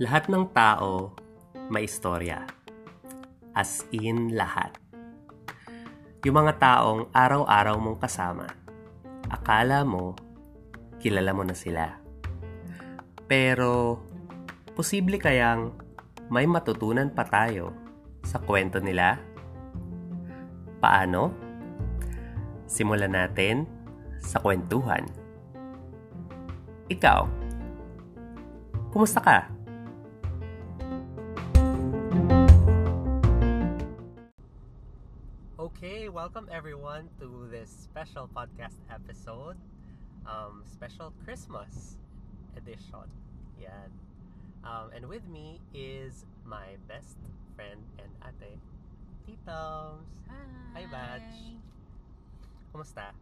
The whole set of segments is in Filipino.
Lahat ng tao may istorya. As in lahat. Yung mga taong araw-araw mong kasama, akala mo, kilala mo na sila. Pero, posible kayang may matutunan pa tayo sa kwento nila? Paano? Simulan natin sa kwentuhan. Ikaw, kumusta ka? Okay, welcome everyone to this special podcast episode. Um, special Christmas edition. Yan. Um, and with me is my best friend and ate, Titoms. Hi, Batch. Kumusta?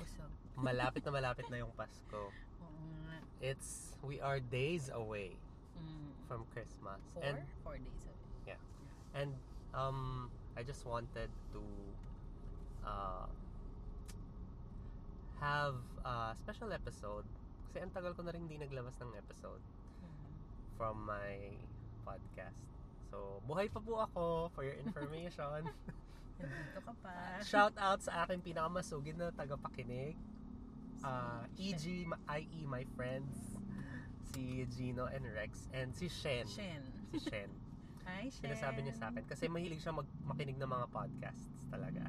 Busog. Malapit na malapit na yung Pasko. Oo nga. It's, we are days away Mm. from Christmas. Four? And, Four days away. and um, I just wanted to uh, have a special episode kasi ang tagal ko na rin hindi naglabas ng episode Mm. from my podcast. So, buhay pa po ako for your information. Nandito ka pa. Shout out sa aking pinakamasugid na tagapakinig. Uh, EG, ma- IE, my friends. Si Gino and Rex. And si Shen. Shen. Si Shen. Hi, Shen. Sinasabi niya sa akin. Kasi mahilig siya mag- makinig ng mga podcasts talaga.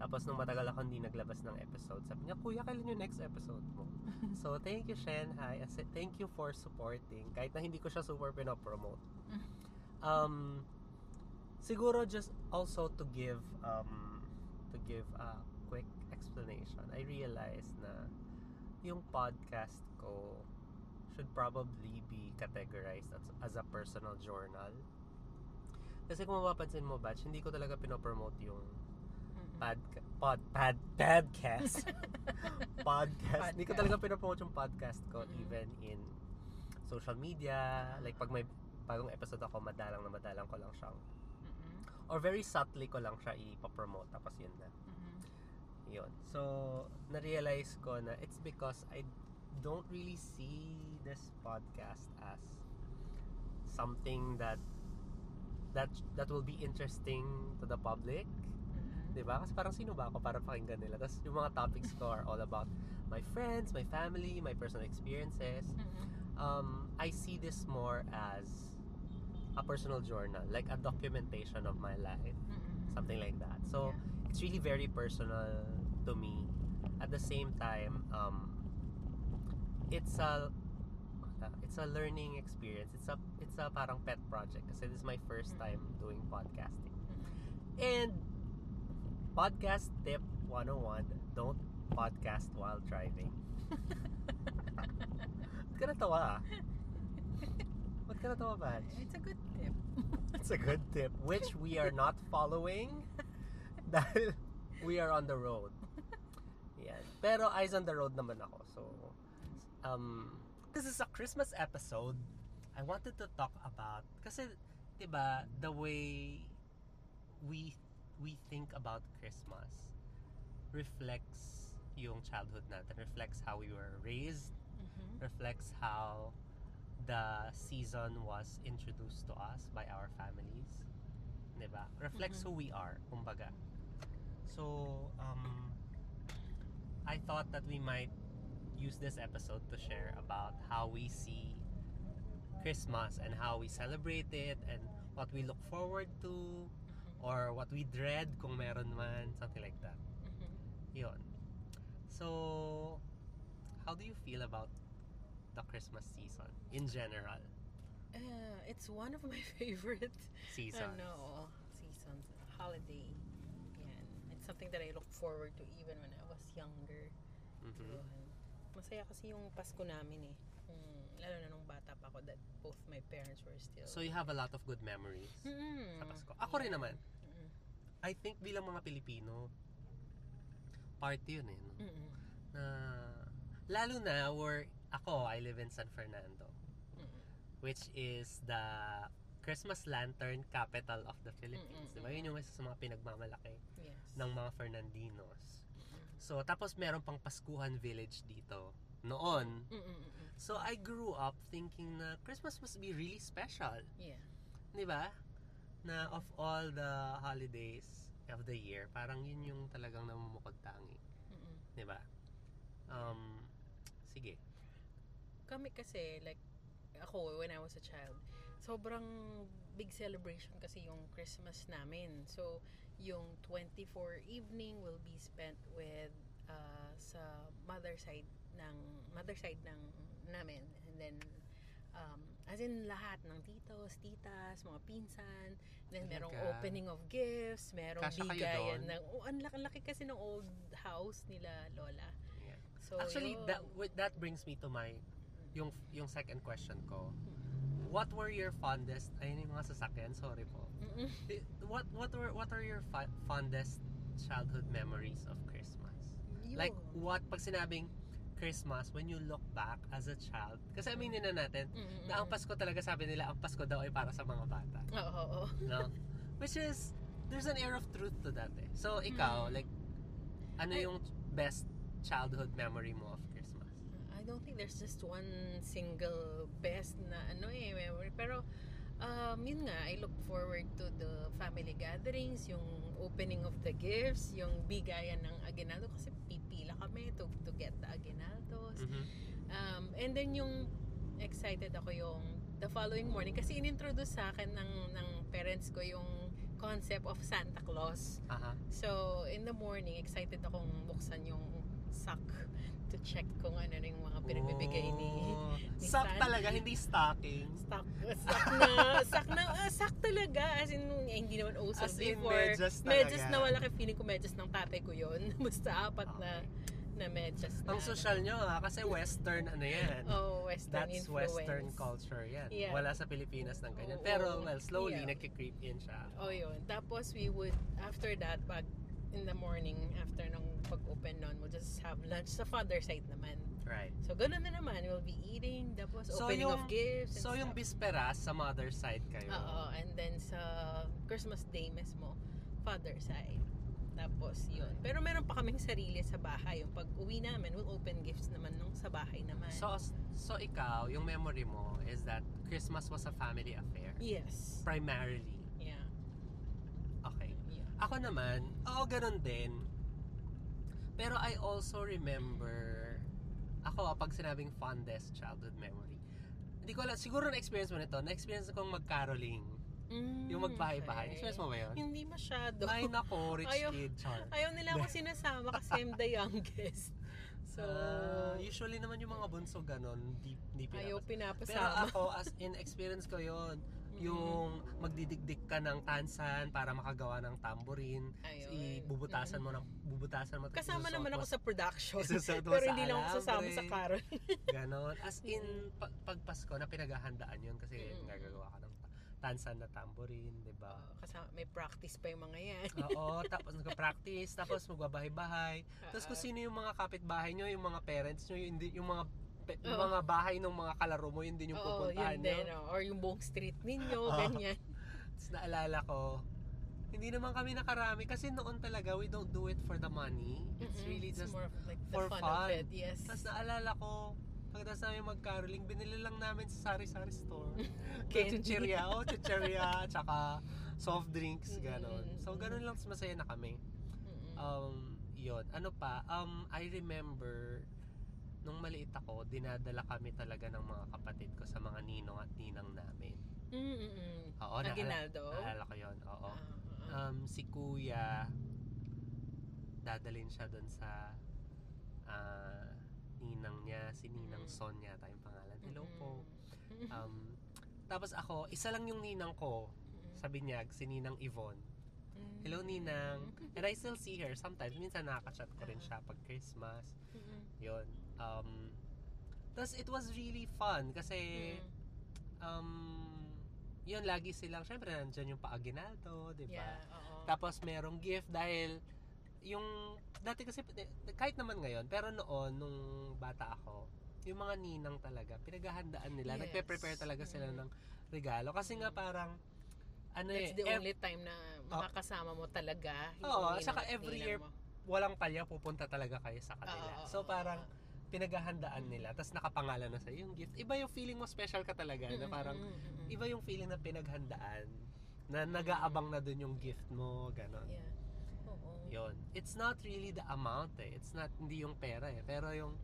Tapos nung matagal ako hindi naglabas ng episode, sabi niya, Kuya, kailan yung next episode mo? so, thank you, Shen. Hi. Thank you for supporting. Kahit na hindi ko siya super pinopromote. Um, siguro just also to give um, to give a quick explanation. I realized na yung podcast ko should probably be categorized as, as a personal journal. Kasi kung mapapansin mo, Batch, hindi ko talaga pinopromote yung pod, pod, pad, podcast. podcast. Hindi ko talaga pinopromote yung podcast ko Mm. even in social media. Like pag may bagong episode ako, madalang na madalang ko lang siyang. Or very subtly ko lang siya ipapromote tapos yun na. Mm-mm. Yun. So, na-realize ko na it's because I don't really see this podcast as something that that that will be interesting to the public. Mm-mm. 'Di ba? Kasi parang sino ba ako para pakinggan nila? Tapos yung mga topics ko are all about my friends, my family, my personal experiences. Mm-mm. Um, I see this more as a personal journal, like a documentation of my life, Mm-mm. something like that. So Yeah. it's really very personal to me. At the same time, um, it's a it's a learning experience. It's a it's a parang pet project kasi this is my first time doing podcasting. And podcast tip 101, don't podcast while driving. Ba't ka natawa? Ba't ka natawa, Batch? It's a good tip. It's a good tip, which we are not following dahil we are on the road. Yan. Pero eyes on the road naman ako. So, um, this is a Christmas episode. I wanted to talk about, kasi, di ba, the way we we think about Christmas reflects yung childhood natin, reflects how we were raised, Mhm. reflects how the season was introduced to us by our families. ba? Reflects Mhm. who we are, kumbaga. So, um, I thought that we might use this episode to share about how we see Christmas and how we celebrate it and what we look forward to Mhm. or what we dread kung meron man, something like that. Mhm. Yun. So, how do you feel about the Christmas season in general? Uh, it's one of my favorite Season. ano, seasons, holiday. Yan. It's something that I look forward to even when I was younger. Mhm. Yun. Masaya kasi yung Pasko namin eh. Mm, lalo na nung bata pa ako that both my parents were still. So you have a lot of good memories Mm-mm. sa Pasko. Ako rin Yeah. naman. Mm-mm. I think bilang mga Pilipino, party yun eh. No? Mm-mm. Na, lalo na where ako, I live in San Fernando. Mm-mm. which is the Christmas lantern capital of the Philippines. Mm-mm, Diba? Yun yung isa sa mga pinagmamalaki Yes. ng mga Fernandinos. Mm-mm. So, tapos meron pang Paskuhan Village dito. Noon. Mm-mm-mm. So, I grew up thinking na Christmas must be really special. Yeah. Di ba? Na of all the holidays of the year, parang yun yung talagang namumukod tangi. Mm-mm. Di ba? Um, sige. Kami kasi, like, ako, when I was a child, sobrang big celebration kasi yung Christmas namin. So, yung 24 evening will be spent with uh, sa mother side ng mother side ng namin and then um, as in lahat ng titos, titas, mga pinsan then merong Talaga? opening of gifts merong kayo bigayan ng oh, ang laki, laki kasi ng old house nila lola Yeah. so Actually, yun. that that brings me to my yung yung second question ko. What were your fondest ayun yung mga sasakyan, sorry po. Eh, What what were what are your fa- fondest childhood memories of Christmas? Like Yun. what pag sinabing Christmas when you look back as a child kasi aminin na natin Mm-mm. na ang Pasko talaga sabi nila ang Pasko daw ay para sa mga bata Oo, no which is there's an air of truth to that eh so ikaw Mm. like ano yung best childhood memory mo of don't think there's just one single best na ano eh memory. Pero um, yun nga I look forward to the family gatherings yung opening of the gifts yung bigayan ng aguinaldo kasi pipila kami to, to get the aguinaldos. Mhm. um, and then yung excited ako yung the following morning kasi inintroduce sa akin ng, ng parents ko yung concept of Santa Claus. Aha So, in the morning, excited akong buksan yung sack to check kung ano na yung mga pinabibigay ni Oh. ni Sak San. talaga hindi stocking stock sack na sack na ah, sack talaga as in eh, hindi naman uso As in, before medyas talaga. medyas na wala kay feeling ko medyas ng tatay ko yon basta apat na na medyas na ang social nyo ha kasi western ano yan oh western That's influence Western culture yan. Yeah. Wala sa Pilipinas ng ganyan. Oo. Pero, well, slowly, Yeah. nagki-creep in siya. oh yun tapos we would after that pag in the morning after nung pag-open nun we'll just have lunch sa father side naman Right. So, ganun na naman. We'll be eating, tapos So, opening yung- of gifts and So, yung stuff. bisperas sa mother side kayo. Oo, and then sa Christmas Day mismo, father side. Tapos, yun. Pero meron pa kaming sarili sa bahay. Yung pag uwi namin, we'll open gifts naman nung sa bahay naman. So, so ikaw, yung memory mo is that Christmas was a family affair. yes. Primarily. Ako naman, oo, ganun din. Pero I also remember, ako, pag sinabing fondest childhood memory, hindi ko alam, siguro na-experience mo nito, na-experience kong mag-caroling. Mm, Yung magbahay-bahay. okay. Na-experience mo ba yun? Hindi masyado. Ay, nako, rich Ayaw- kid, char. Ayaw nila ako sinasama kasi I'm the youngest. So, Ah, usually naman yung mga bunso ganon, di, di ayaw pinapas. Pero pinapasama. ako, as in experience ko yon yung magdidikdik ka ng tansan para makagawa ng tambourine, Ayun. ibubutasan mo ng bubutasan mo Kasama isusot naman ako sa production. Pero sa hindi lang ako sasama sa carol. Ganon. As in, pa- pag Pasko na pinaghahandaan yun kasi Mm. nagagawa ka ng ta- tansan na tambourine, di ba? kasama, may practice pa yung mga yan. Oo, tapos nagka-practice, tapos magbabahay-bahay. Tapos kung sino yung mga kapitbahay nyo, yung mga parents nyo, yung, yung mga yung Oo. mga bahay ng mga kalaro mo, yun din yung Oo, pupuntahan yun din. oh. Or yung buong street ninyo, Oo. ganyan. Tapos naalala ko, hindi naman kami nakarami kasi noon talaga we don't do it for the money. It's Mm-mm. really just more of like the for fun, fun. of it. Yes. Tapos naalala ko, pagkatapos namin mag-caroling, binili lang namin sa sari-sari store. Candy. Chichirya, oh, chichirya, tsaka soft drinks, ganon. So, ganon lang, masaya na kami. Um, yun. Ano pa, um, I remember, nung maliit ako, dinadala kami talaga ng mga kapatid ko sa mga ninong at ninang namin. Mm-mm. Oo, naala- Aguinaldo? naalala ko yun, oo. Ah. Um, si kuya, dadalhin siya doon sa ah, ninang niya, si Ninang Mm. Son yata yung pangalan. Hello Mm-mm. po. Um, tapos ako, isa lang yung ninang ko, sa Binyag, si Ninang Yvonne. Mm. Hello Ninang. And I still see her sometimes. Minsan nakaka-chat ko rin siya pag Christmas. Mm-mm. Yun. Um, tapos it was really fun kasi Mm. um, yun, lagi silang, syempre nandyan yung pa-aginaldo, di ba? Yeah, oo. Tapos merong gift dahil yung dati kasi kahit naman ngayon pero noon nung bata ako yung mga ninang talaga pinaghahandaan nila Yes. nagpe-prepare talaga sila Mm. ng regalo kasi nga parang ano That's eh the ev- only time na makakasama mo talaga. Oo, ninang saka every year, mo. walang palya, pupunta talaga kayo sa kanila. Oo, so parang oo. Pinaghahandaan nila, tapos nakapangalan na sa yung gift. Iba yung feeling mo special ka talaga, na Mm, parang mm, mm, mm. iba yung feeling na pinaghandaan, na nag-aabang na dun yung gift mo, ganon. Yeah. Oo. Yun. It's not really the amount eh. It's not, hindi yung pera eh. Pero yung,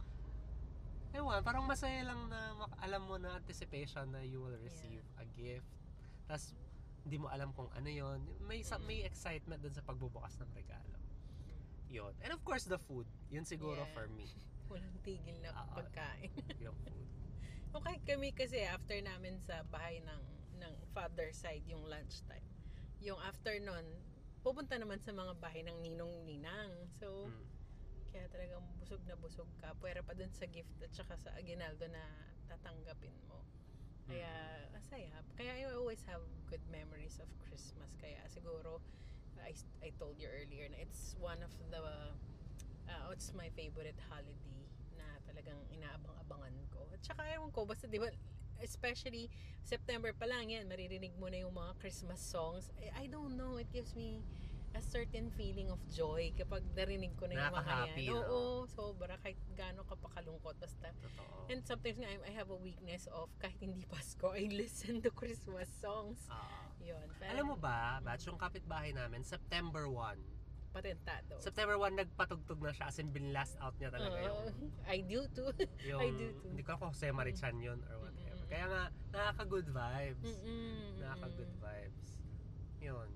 ewan, parang masaya lang na alam mo na anticipation na you will receive a gift. Tapos, hindi mo alam kung ano yon May, sa, may excitement dun sa pagbubukas ng regalo. Yun. And of course, the food. Yun siguro Yeah. for me. Walang tigil na Oo. pagkain. Yung food. Okay kami kasi after namin sa bahay ng ng father side yung lunchtime. Yung after nun, pupunta naman sa mga bahay ng ninong ninang. So, Mm. kaya talagang busog na busog ka. Pwera pa dun sa gift at saka sa aginaldo na tatanggapin mo. Kaya, masaya. Kaya I always have good memories of Christmas. Kaya siguro, I, I told you earlier na it's one of the, uh, it's my favorite holiday na talagang inaabang-abangan ko. At saka, ewan ko, basta di ba, especially September pa lang yan, maririnig mo na yung mga Christmas songs. I, I don't know, it gives me a certain feeling of joy kapag narinig ko na yung mga yan. no? Oo, sobra kahit gaano ka pa kalungkot. Basta Totoo. And sometimes nga, I have a weakness of kahit hindi Pasko, I listen to Christmas songs. Ah. Yun. alam mo ba, batch yung kapitbahay namin, September 1. Patentado. September 1, nagpatugtog na siya as in binlast out niya talaga yung Oo. I do too. yung, I do too. hindi ko kung Jose Marichan yun or whatever. Mm-mm. Kaya nga, nakaka-good vibes. Mm-mm. Nakaka-good vibes. Yun.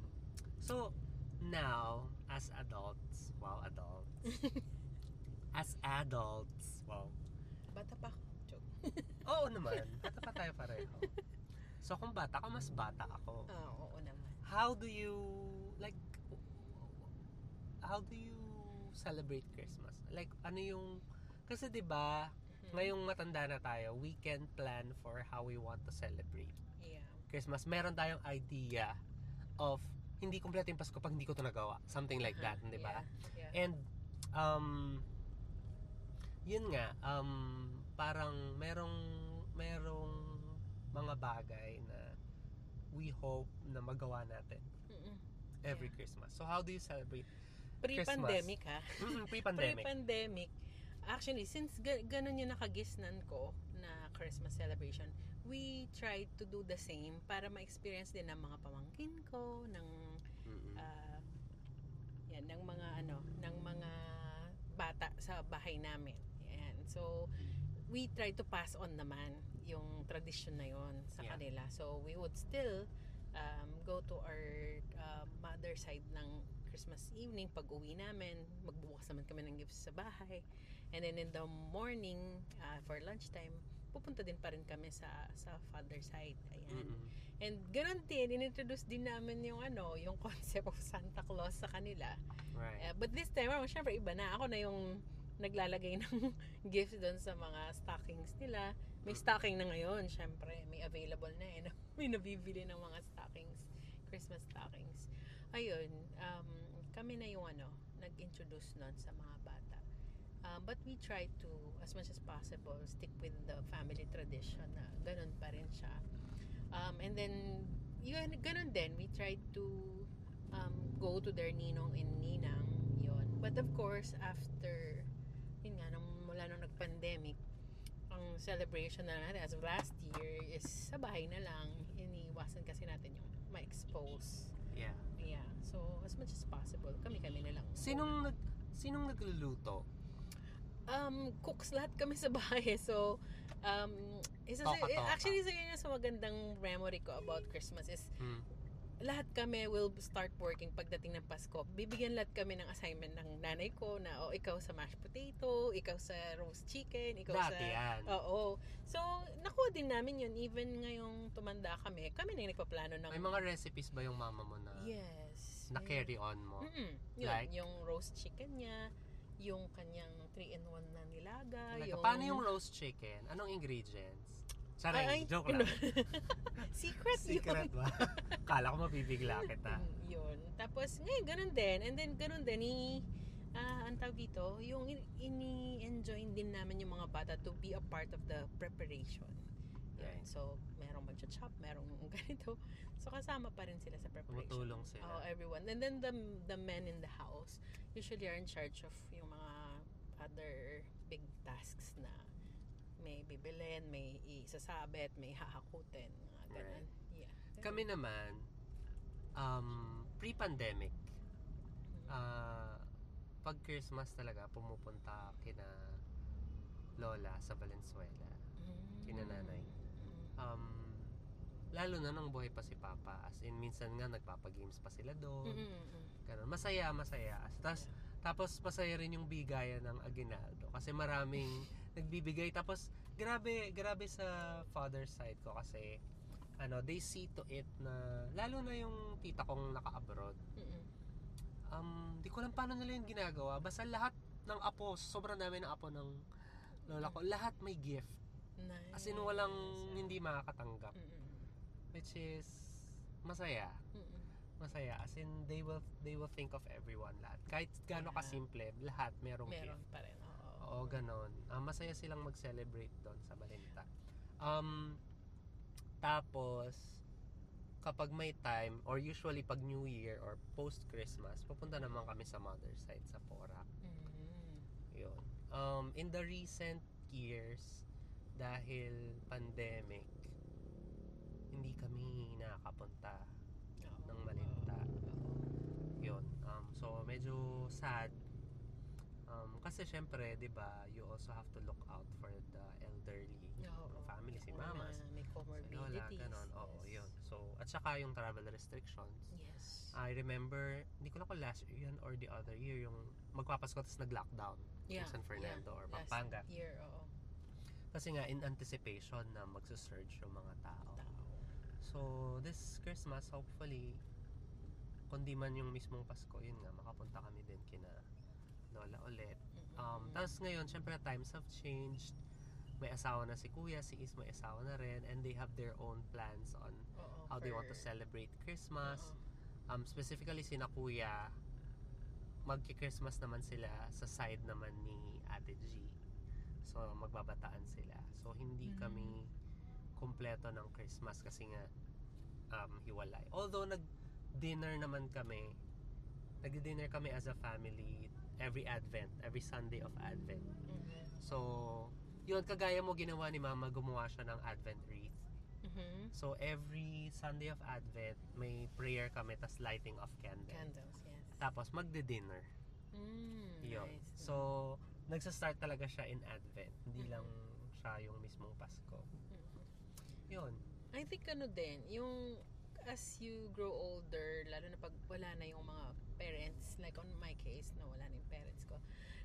So, now, as adults, wow, adults. as adults, wow. Bata pa ako. Joke. Oo naman, bata pa tayo pareho. So, kung bata ka, mas bata ako. Ah, oo naman. How do you, like, how do you celebrate Christmas? Like, ano yung, kasi 'di ba Mhm. ngayong matanda na tayo, we can plan for how we want to celebrate Yeah. Christmas. Meron tayong idea of hindi kompleto yung Pasko pag hindi ko to nagawa. Something like that, Uh-huh. 'di ba? Yeah. yeah. And um yun nga, um parang merong merong mga bagay na we hope na magawa natin Mm-mm. every Yeah. Christmas. So how do you celebrate Pre-pandemic ha? Mm, pre-pandemic? Pre-pandemic. Actually, since ga- ganun yung nakagisnan ko na Christmas celebration, we tried to do the same para ma-experience din ng mga pamangkin ko, ng Mm-mm. ah, yan, ng mga ano, ng mga bata sa bahay namin. Yan. So, we try to pass on naman yung tradition na yon sa Yeah. kanila. So, we would still um, go to our uh, mother side ng Christmas evening pag uwi namin, magbubukas naman kami ng gifts sa bahay. And then in the morning, uh, for lunchtime, pupunta din pa rin kami sa sa father side. Ayan. Mm-mm. And ganoon din, inintroduce din namin yung ano, yung concept of Santa Claus sa kanila. Right. Eh, but this time, oh, syempre iba na. Ako na yung naglalagay ng gifts doon sa mga stockings nila. May stocking na ngayon, syempre. May available na eh. May nabibili ng mga stockings. Christmas stockings. Ayun, um, kami na yung ano, nag-introduce nun sa mga bata. Um, but we try to, as much as possible, stick with the family tradition na ganun pa rin siya. Um, and then, yun, ganun din, we tried to um, go to their ninong and ninang, yun. But of course, after, yun nga, nung, mula nung nag-pandemic, ang celebration na natin as of last year is sa bahay na lang. Iniwasan kasi natin yung ma-expose. Yeah. Yeah. So, as much as possible, kami-kami na lang. Sinong nag sinong nagluluto? um, cooks lahat kami sa bahay. So, um, isa sa, actually, isa yun yung sa magandang memory ko about Christmas is Hmm. Lahat kami will start working pagdating ng Pasko. Bibigyan lahat kami ng assignment ng nanay ko na, oh, ikaw sa mashed potato, ikaw sa roast chicken, ikaw Dati sa... yan. Oo. So, nakuha din namin yun. Even ngayong tumanda kami, kami na yung nagpaplano ng... May mga recipes ba yung mama mo na Yes. na carry on mo? Mm-mm. Yun, Like? yung roast chicken niya, yung kanyang 3-in-1 na nilaga, Like, yung... Paano yung roast chicken? Anong ingredients? Saray, Ay, joke lang. Secret, Secret yun. ba? Kala ko mabibigla kita. Mm, yun. Tapos, ngayon, ganun din. And then, ganun din, i, ah, ang tawag dito, yung in- ini-enjoy din namin yung mga bata to be a part of the preparation. Yan. Right. So, merong mag-chop, merong ganito. So, kasama pa rin sila sa preparation. Tumutulong sila. Oh, everyone. And then the the men in the house usually are in charge of yung mga other big tasks na may bibilin, may isasabit, may hahakutin, mga ganun. Yeah. Kami naman, um, pre-pandemic, ah, pag Christmas talaga, pumupunta kina Lola sa Valenzuela. Mm. kinananay. Mm. Um, lalo na nung buhay pa si Papa. As in, minsan nga nagpapagames pa sila doon. Mm, mm, mm. Ganun. Masaya, masaya. Tapos, tapos masaya rin yung bigayan ng Aguinaldo. Kasi maraming nagbibigay. Tapos, grabe, grabe sa father's side ko kasi ano, they see to it na, lalo na yung tita kong naka-abroad, Mm, mm. um, di ko alam paano nila yung ginagawa. Basta lahat ng apo, sobrang dami ng apo ng lola ko, lahat may gift. Nice. As in, walang hindi makakatanggap. Mm, mm, Which is, masaya. mm, mm. Masaya. As in, they will, they will think of everyone lahat. Kahit gaano Yeah. kasimple, lahat merong Meron gift. pa rin. Oo. Ganon. Ah, masaya silang mag-celebrate doon sa Balinta. Um, tapos, kapag may time, or usually pag New Year or post-Christmas, pupunta naman kami sa mother side sa Porac. Mm. Yun. Um, in the recent years, dahil pandemic, hindi kami nakakapunta Oo. ng Malinta. Yun. Um, so, medyo sad. Kasi syempre, di ba, you also have to look out for the elderly. Oo. Mga family, si mama, na, si may si comorbidities. lola, ganon. Oo, yes. yun. So, at saka yung travel restrictions. Yes. I remember, hindi ko na kung last year yun or the other year, yung magpapasko tapos nag-lockdown. yeah. San Fernando or Last Pampanga. year, oo. Kasi nga, in anticipation na magsusurge yung mga tao. Tao. So, this Christmas, hopefully, kundi man yung mismong Pasko, yun nga, makapunta kami din kina Lola ulit. Um. Tapos ngayon, syempre, times have changed. May asawa na si Kuya, si Is may asawa na rin, and they have their own plans on Oo, how they want to celebrate Christmas. Um, specifically, sina Kuya, magki-Christmas naman sila sa side naman ni Ate G. So, magbabataan sila. So, hindi Mm. kami kumpleto ng Christmas kasi nga um, hiwalay. Although, nag-dinner naman kami. Nag-dinner kami as a family every Advent, every Sunday of Advent. Mhm. So, yun, kagaya mo ginawa ni Mama, gumawa siya ng Advent wreath. Mhm. So, every Sunday of Advent, may prayer kami, tas lighting of candle. Candles, yes. Tapos, magde-dinner. Mm, Yun. nice. So, nagsa-start talaga siya in Advent. Hindi Mhm. lang siya yung mismong Pasko. Mhm. Yun. I think ano din, yung as you grow older, lalo na pag wala na yung mga like on my case, na wala na yung parents ko,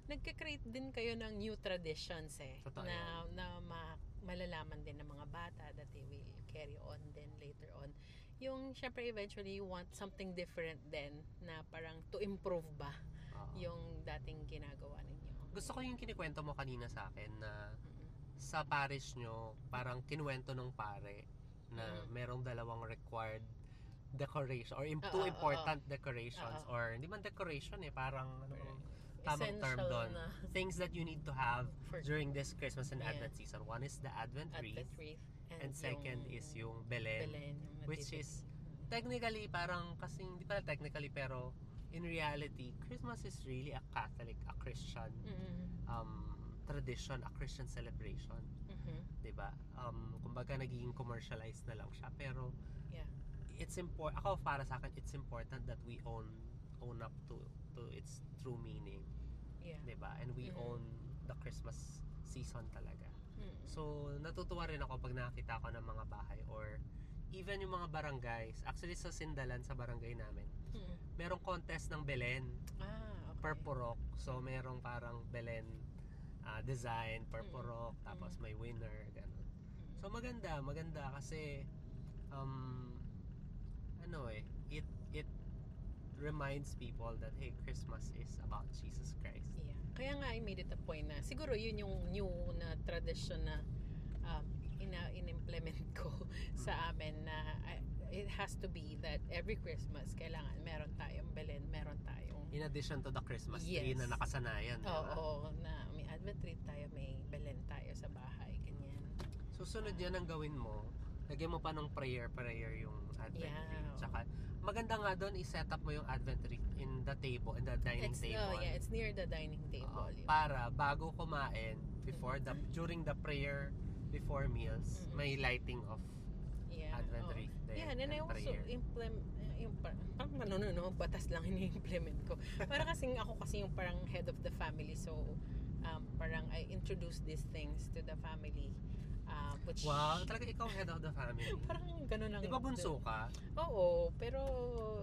nagka-create din kayo ng new traditions eh. Na na ma- malalaman din ng mga bata that they will carry on then later on. Yung, syempre, eventually, you want something different then na parang to improve ba Oo. yung dating ginagawa ninyo. Gusto ko yung kinikwento mo kanina sa akin na sa parish nyo, parang kinuwento ng pare na Mhm. merong dalawang required decoration or im- two Oo, oo, important decorations Oo. or hindi man decoration eh parang ano tamang term doon things that you need to have for during this Christmas and Yeah. Advent season one is the Advent wreath Advent wreath. and second is yung Belen, Belen, yung which is technically parang kasi hindi pala technically pero in reality Christmas is really a Catholic a Christian Mm-mm. um tradition a Christian celebration Mhm. 'di ba um kumbaga nagiging commercialized na lang siya pero Yeah. It's important ako para sa akin it's important that we own own up to to its true meaning Yeah. 'di ba and we Mhm. own the Christmas season talaga Mm. So, natutuwa rin ako pag nakita ko ng mga bahay or even yung mga barangays. Actually, sa Sindalan, sa barangay namin, Mm. merong contest ng Belen Ah, okay. per purok. So, merong parang Belen ah, design per Mm. purok. Tapos Mm. may winner, ganun. Mm. So, maganda. Maganda kasi um, ano eh, it, it reminds people that, hey, Christmas is about Jesus Christ. Yeah. Kaya nga I made it a point na siguro yun yung new na tradition na um, ina in-implement ko sa amin na I- it has to be that every Christmas kailangan meron tayong Belen, meron tayong In addition to the Christmas tree Yes. na nakasanayan. di ba? Oo, na may Advent tree tayo, may Belen tayo sa bahay, ganyan. So Susunod yan ang gawin mo. Lagyan mo pa ng prayer, prayer yung Advent Yeah. tree. Tsaka, maganda nga doon, i-set up mo yung Advent tree in the table, in the dining It's, table. oh, yeah, it's near the dining table. Oo, yun. para bago kumain, before the, during the prayer, before meals, Mm-mm. may lighting of yeah. Advent tree there. Yeah, and then I also prayer. implement yung par- parang ano no, no, batas lang ini-implement ko. Para kasing ako kasi yung parang head of the family so um, parang I introduce these things to the family uh, which Wow, talaga ikaw head of the family. parang gano'n lang. Di ba bunso ka? Oo, pero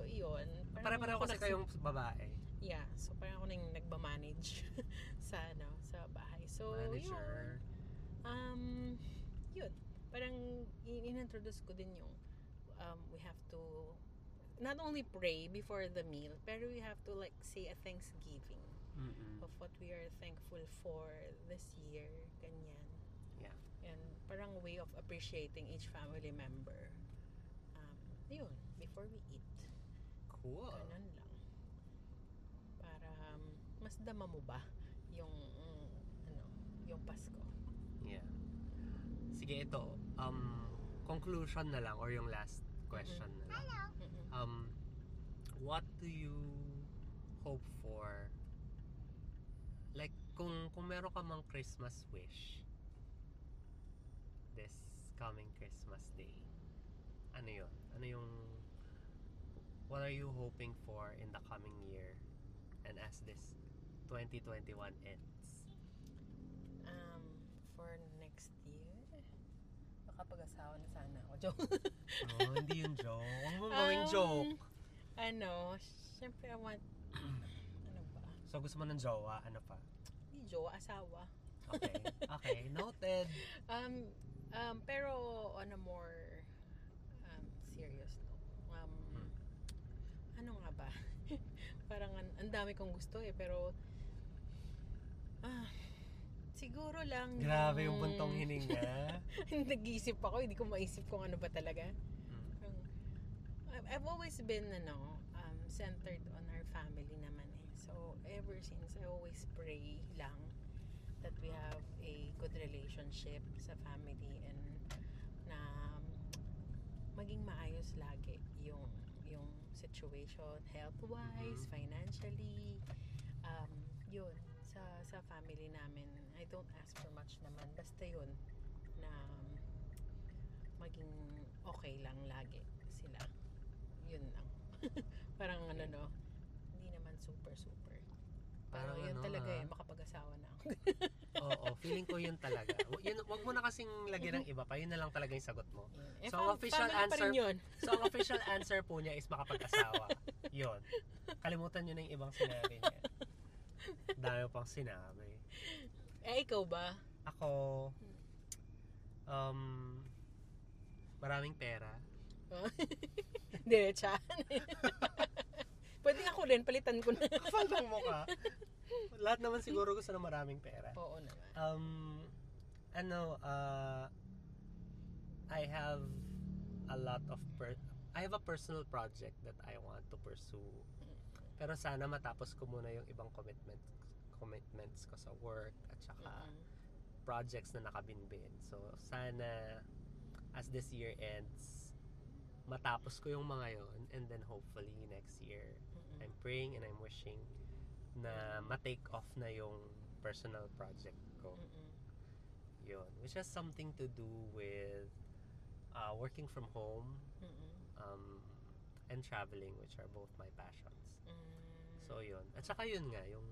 yun. Pare-pareho kasi kayong babae. Yeah, so parang ako nang nagmamanage sa ano, sa bahay. So, yun. Manager. Um, yun. Parang in- in-introduce ko din yung um, we have to not only pray before the meal, pero we have to like say a thanksgiving Mm-mm. of what we are thankful for this year, ganyan. And parang way of appreciating each family member. Um, yun, before we eat. Cool. Ganun lang. Para um, mas dama mo ba yung mm, ano, yung Pasko. Yeah. Sige, ito. Um, conclusion na lang or yung last question na lang. Mm-mm. Um, what do you hope for? Like, kung, kung meron ka mang Christmas wish this coming Christmas day, ano yun? Ano yung what are you hoping for in the coming year and as this 2021 ends? Um, for next year, makapag-asawa na sana ako. Joke. Oh, hindi yun joke. Huwag mo gawing Um, joke. Ano, syempre I want, ano ba? So, gusto mo ng jowa? Ano pa? Hindi jowa, asawa. Okay. Okay. Noted. Um, um, pero on a more um, serious note, um, Hmm. ano nga ba? Parang an, ang dami kong gusto eh, pero ah, siguro lang Grabe yung buntong hininga. Nag-iisip ako, hindi ko maisip kung ano ba talaga. Mm. I've- I've always been ano, um, centered on our family naman eh. So, ever since, I always pray lang that we have a good relationship sa family and na maging maayos lagi yung yung situation health-wise, Mhm. financially um, yun sa sa family namin. I don't ask for much naman basta yun na maging okay lang lagi sila. Yun lang. Parang ano no? Hindi naman super super pero Parang yun ano, talaga ah. eh makapag-asawa na ako Oo, feeling ko yun talaga. Yun, wag mo na kasing lagyan ng iba pa. Yun na lang talaga yung sagot mo. Eh, So, ang official family pa rin answer- yun. So, ang official answer po niya is makapag-asawa. Yun. Kalimutan nyo na yung ibang sinabi niya. Dami pang sinabi. Eh, ikaw ba? Ako, um, maraming pera. Diretsa. Pwede ako rin, palitan ko na. Kapal ng mukha. Lahat naman siguro gusto ng maraming pera. Oo naman. Um, ano, uh, I have a lot of per I have a personal project that I want to pursue. Pero sana matapos ko muna yung ibang commitment commitments ko sa work at saka Mm-mm. projects na nakabinbin. So sana as this year ends matapos ko yung mga yon and then hopefully next year Mm-mm. I'm praying and I'm wishing na ma-take off na yung personal project ko. Mm-mm. Yun. Which has something to do with uh, working from home Mm-mm. um, and traveling, which are both my passions. Mm. So, yun. At saka yun nga, yung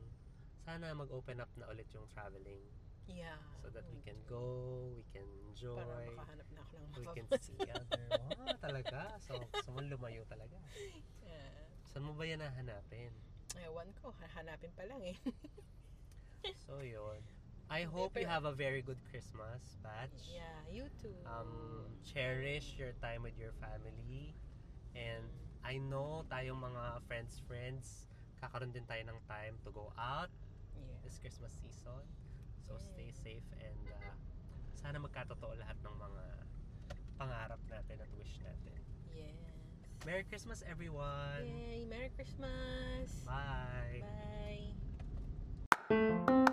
sana mag-open up na ulit yung traveling yeah. so that we can go, we can enjoy, Para makahanap na ako ng we can see other. Wow, talaga. So, gusto mo lumayo talaga. Yeah. Saan mo ba yan hahanapin? Ewan ko, hahanapin pa lang eh. So, yun. I hope you have a very good Christmas, Batch. yeah, you too. um, cherish your time with your family. And I know tayong mga friends friends, kakaroon din tayo ng time to go out yeah. this Christmas season. So Yes. stay safe and uh, sana magkatotoo lahat ng mga pangarap natin at wish natin. Merry Christmas, everyone. Yay, Merry Christmas. Bye. Bye.